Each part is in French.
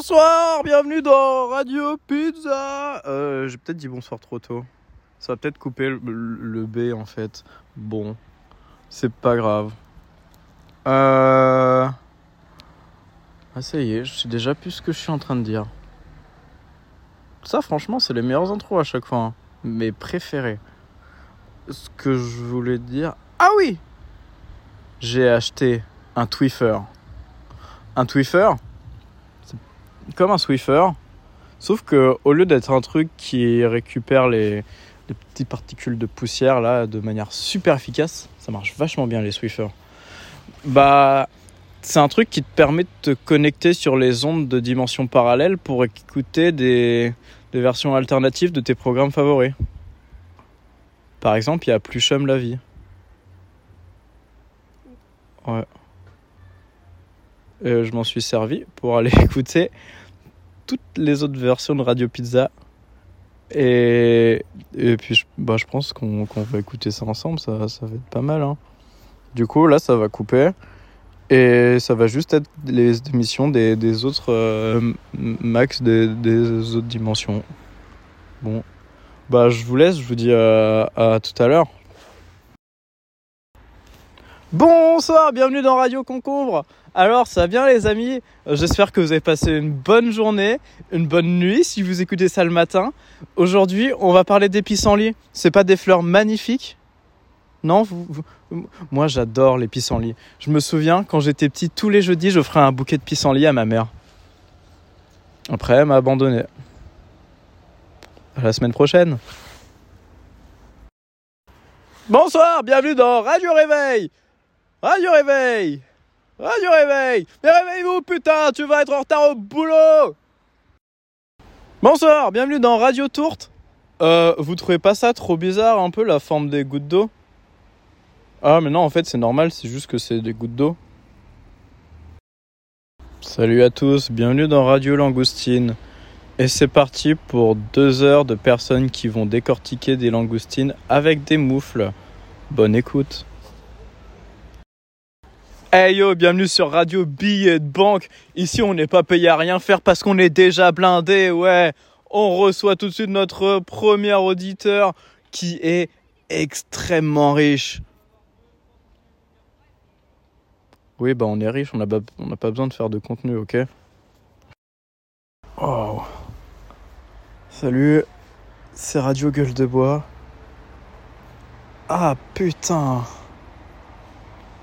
Bonsoir, bienvenue dans Radio Pizza. Euh, J'ai peut-être dit bonsoir trop tôt. Ça va peut-être couper le, B en fait. Bon, c'est pas grave. Euh... Ah ça y est, je sais déjà plus ce que je suis en train de dire. Ça franchement c'est les meilleures intros à chaque fois. hein. Mes préférés. Ce que je voulais dire... Ah oui J'ai acheté un Twiffer. Un Twiffer? Comme un Swiffer. Sauf que au lieu d'être un truc qui récupère les, petites particules de poussière là de manière super efficace, ça marche vachement bien les Swiffers. Bah c'est un truc qui te permet de te connecter sur les ondes de dimension parallèle pour écouter des, des versions alternatives de tes programmes favoris. Par exemple, il y a Pluchum la vie. Ouais. Euh, je m'en suis servi pour aller écouter toutes les autres versions de Radio Pizza. Et, et puis, je, bah, je pense qu'on va écouter ça ensemble, ça, ça va être pas mal. hein. Du coup, là, ça va couper. Et ça va juste être les émissions des, des autres euh, max des, des autres dimensions. Bon. Bah, je vous laisse, je vous dis euh, à tout à l'heure. Bonsoir, bienvenue dans Radio Concombre. Alors, ça va bien les amis J'espère que vous avez passé une bonne journée, une bonne nuit si vous écoutez ça le matin. Aujourd'hui, on va parler des pissenlits. C'est pas des fleurs magnifiques? Non Moi, j'adore les pissenlits. Je me souviens, quand j'étais petit, tous les jeudis, j'offrais un bouquet de pissenlits à ma mère. Après, elle m'a abandonné. À la semaine prochaine. Bonsoir, bienvenue dans Radio Réveil Radio Réveil Radio Réveil Mais réveillez-vous, putain Tu vas être en retard au boulot Bonsoir, bienvenue dans Radio Tourte. Euh, vous trouvez pas ça trop bizarre, un peu, la forme des gouttes d'eau? Ah, mais non, en fait, c'est normal, c'est juste que c'est des gouttes d'eau. Salut à tous, bienvenue dans Radio Langoustine. Et c'est parti pour deux heures de personnes qui vont décortiquer des langoustines avec des moufles. Bonne écoute. Hey yo, bienvenue sur Radio Billet de Banque. Ici, on n'est pas payé à rien faire parce qu'on est déjà blindé, ouais. On reçoit tout de suite notre premier auditeur qui est extrêmement riche. Oui, bah on est riche, on n'a pas, besoin de faire de contenu, ok? Oh. Salut, c'est Radio Gueule de Bois. Ah putain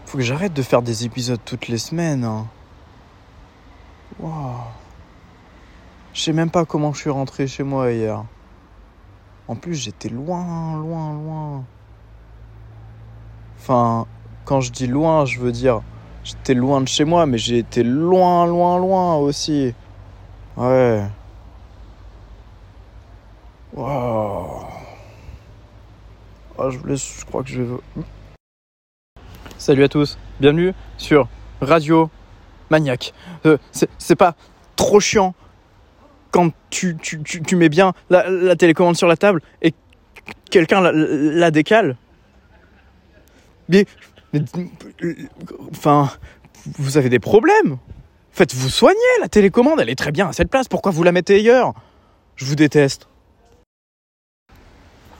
Faut que j'arrête de faire des épisodes toutes les semaines. hein. Waouh. Je sais même pas comment je suis rentré chez moi hier. En plus, j'étais loin, loin, loin. Enfin, quand je dis loin, je veux dire j'étais loin de chez moi, mais j'ai été loin, loin, loin aussi. Ouais. Waouh. Ah, je vous laisse, je crois que je vais. Salut à tous, bienvenue sur Radio Maniac. Euh, c'est pas trop chiant quand tu, mets bien la, télécommande sur la table et quelqu'un la, décale. Mais- Enfin, vous avez des problèmes Faites-vous soigner, la télécommande, elle est très bien à cette place, pourquoi vous la mettez ailleurs? Je vous déteste.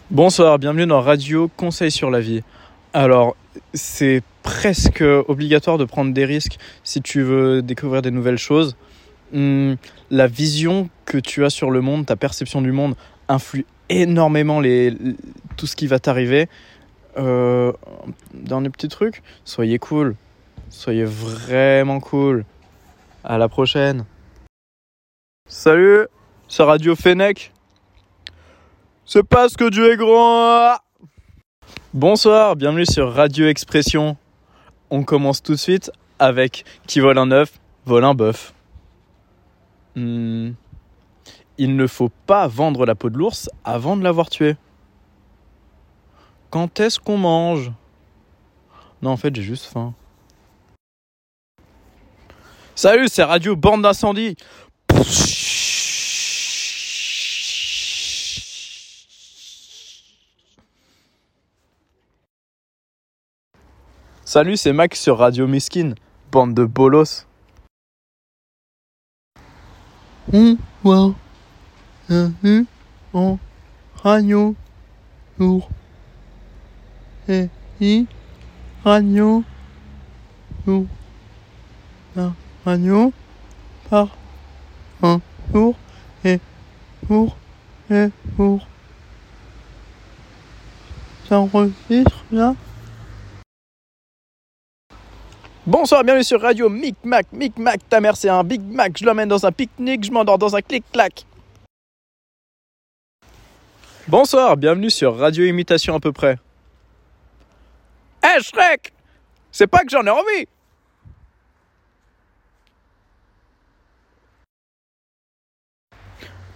Bonsoir, bienvenue dans Radio Conseil sur la vie. Alors, c'est presque obligatoire de prendre des risques si tu veux découvrir des nouvelles choses. Hum, la vision que tu as sur le monde, ta perception du monde, influe énormément les, tout ce qui va t'arriver. Euh, dernier petit truc, soyez cool. Soyez vraiment cool. À la prochaine. Salut, c'est Radio Fennec. C'est parce que Dieu est grand. Bonsoir, bienvenue sur Radio Expression. On commence tout de suite avec Qui vole un œuf, vole un bœuf. Hmm. Il ne faut pas vendre la peau de l'ours avant de l'avoir tué. Quand est-ce qu'on mange? Non, en fait, j'ai juste faim. Salut, c'est Radio Bande d'incendie. Salut, c'est Max sur Radio Miskin. Bande de bolos. on va bienvenue en radio jour et i radio jour la radio par un jour et pour et pour ça enregistre là Bonsoir, bienvenue sur Radio Micmac. Micmac, ta mère c'est un Big Mac. Je l'emmène dans un pique-nique, je m'endors dans un clic-clac. Bonsoir, bienvenue sur Radio Imitation à peu près. Eh Shrek C'est pas que j'en ai envie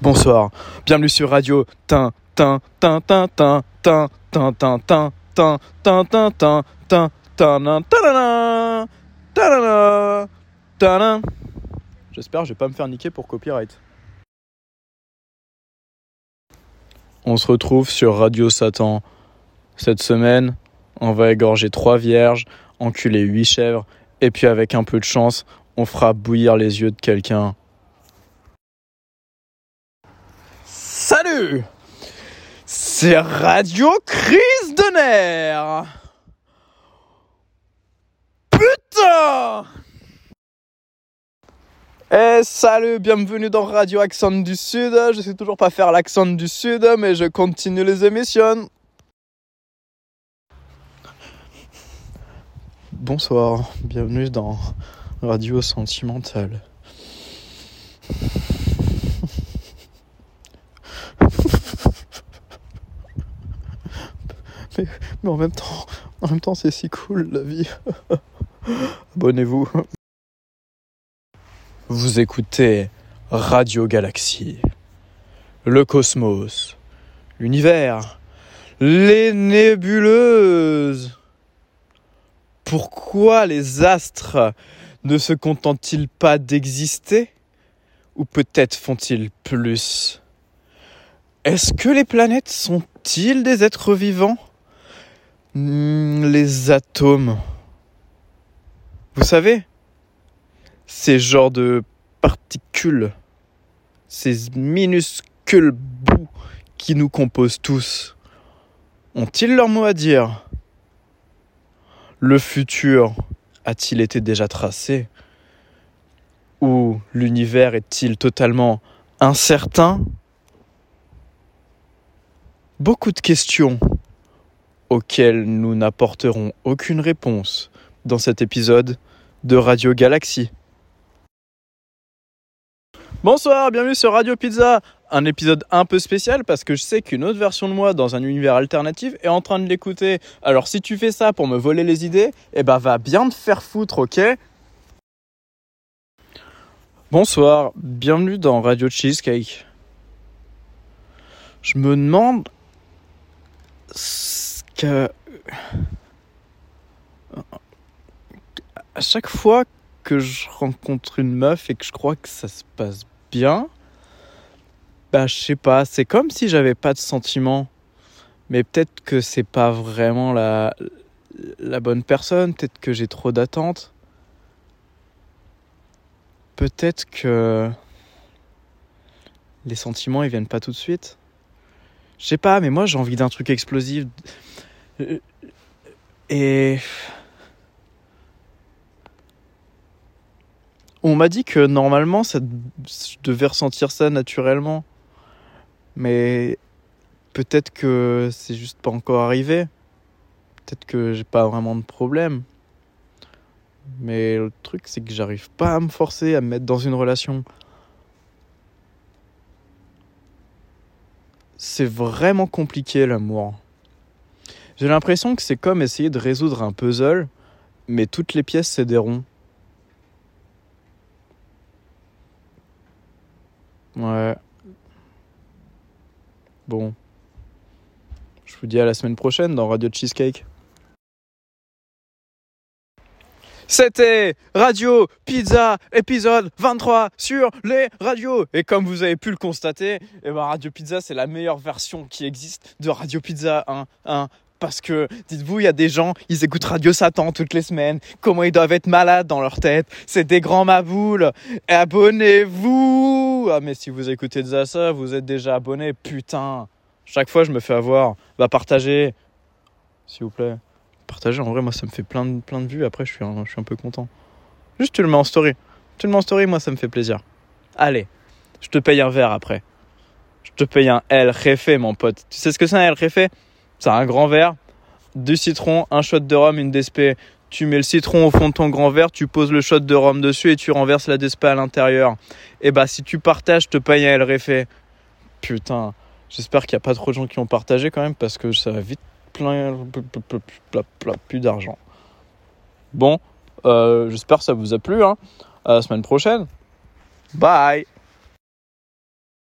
Bonsoir, bienvenue sur Radio tin tin tin tin tin tin tin tin tin tin tin tin tin tin tin tin J'espère que je vais pas me faire niquer pour copyright. On se retrouve sur Radio Satan. Cette semaine, on va égorger trois vierges, enculer huit chèvres, et puis avec un peu de chance, on fera bouillir les yeux de quelqu'un. Salut C'est Radio Crise de nerfs Putain Eh salut, bienvenue dans Radio Accent du Sud. Je sais toujours pas faire l'accent du Sud, mais je continue les émissions. Bonsoir, bienvenue dans Radio Sentimentale. Mais, mais en même temps, en même temps, c'est si cool la vie. Abonnez-vous. Vous écoutez Radio Galaxie, le cosmos, l'univers, les nébuleuses. Pourquoi les astres ne se contentent-ils pas d'exister Ou peut-être font-ils plus? Est-ce que les planètes sont-ils des êtres vivants? Hmm, Les atomes. Vous savez, ces genres de particules, ces minuscules bouts qui nous composent tous, ont-ils leur mot à dire? Le futur a-t-il été déjà tracé? Ou l'univers est-il totalement incertain? Beaucoup de questions auxquelles nous n'apporterons aucune réponse dans cet épisode de Radio Galaxie. Bonsoir, bienvenue sur Radio Pizza, un épisode un peu spécial parce que je sais qu'une autre version de moi dans un univers alternatif est en train de l'écouter. Alors si tu fais ça pour me voler les idées, eh ben va bien te faire foutre, ok? Bonsoir, bienvenue dans Radio Cheesecake. Je me demande ce que à chaque fois que je rencontre une meuf et que je crois que ça se passe bien, bah je sais pas, c'est comme si j'avais pas de sentiments. Mais peut-être que c'est pas vraiment la, la bonne personne, peut-être que j'ai trop d'attentes. Peut-être que les sentiments ils viennent pas tout de suite. Je sais pas, mais moi j'ai envie d'un truc explosif. Et On m'a dit que normalement, ça, je devais ressentir ça naturellement. Mais peut-être que c'est juste pas encore arrivé. Peut-être que j'ai pas vraiment de problème. Mais le truc, c'est que j'arrive pas à me forcer à me mettre dans une relation. C'est vraiment compliqué l'amour. J'ai l'impression que c'est comme essayer de résoudre un puzzle, mais toutes les pièces c'est. Ouais. Bon. Je vous dis à la semaine prochaine dans Radio Cheesecake. C'était Radio Pizza épisode 23 sur les radios. Et comme vous avez pu le constater, eh ben Radio Pizza c'est la meilleure version qui existe de Radio Pizza 1. 1 parce que, dites-vous, il y a des gens, ils écoutent Radio Satan toutes les semaines. Comment ils doivent être malades dans leur tête. C'est des grands maboules. Abonnez-vous vous Ah, mais si vous écoutez déjà ça, vous êtes déjà abonné. Putain Chaque fois, je me fais avoir. Bah, partagez S'il vous plaît. Partagez, en vrai, moi, ça me fait plein de, plein vues. Après, je suis, un, je suis un peu content. Juste, tu le mets en story. Tu le mets en story, moi, ça me fait plaisir. Allez, je te paye un verre après. Je te paye un El Jefe, mon pote. Tu sais ce que c'est un El Jefe? C'est un grand verre, du citron, un shot de rhum, une DSP. Tu mets le citron au fond de ton grand verre, tu poses le shot de rhum dessus et tu renverses la DSP à l'intérieur. Et bah, si tu partages, te paye El Jefe. Putain, j'espère qu'il n'y a pas trop de gens qui ont partagé quand même parce que ça va vite plein, plus d'argent. Bon, euh, j'espère que ça vous a plu. Hein. À la semaine prochaine. Bye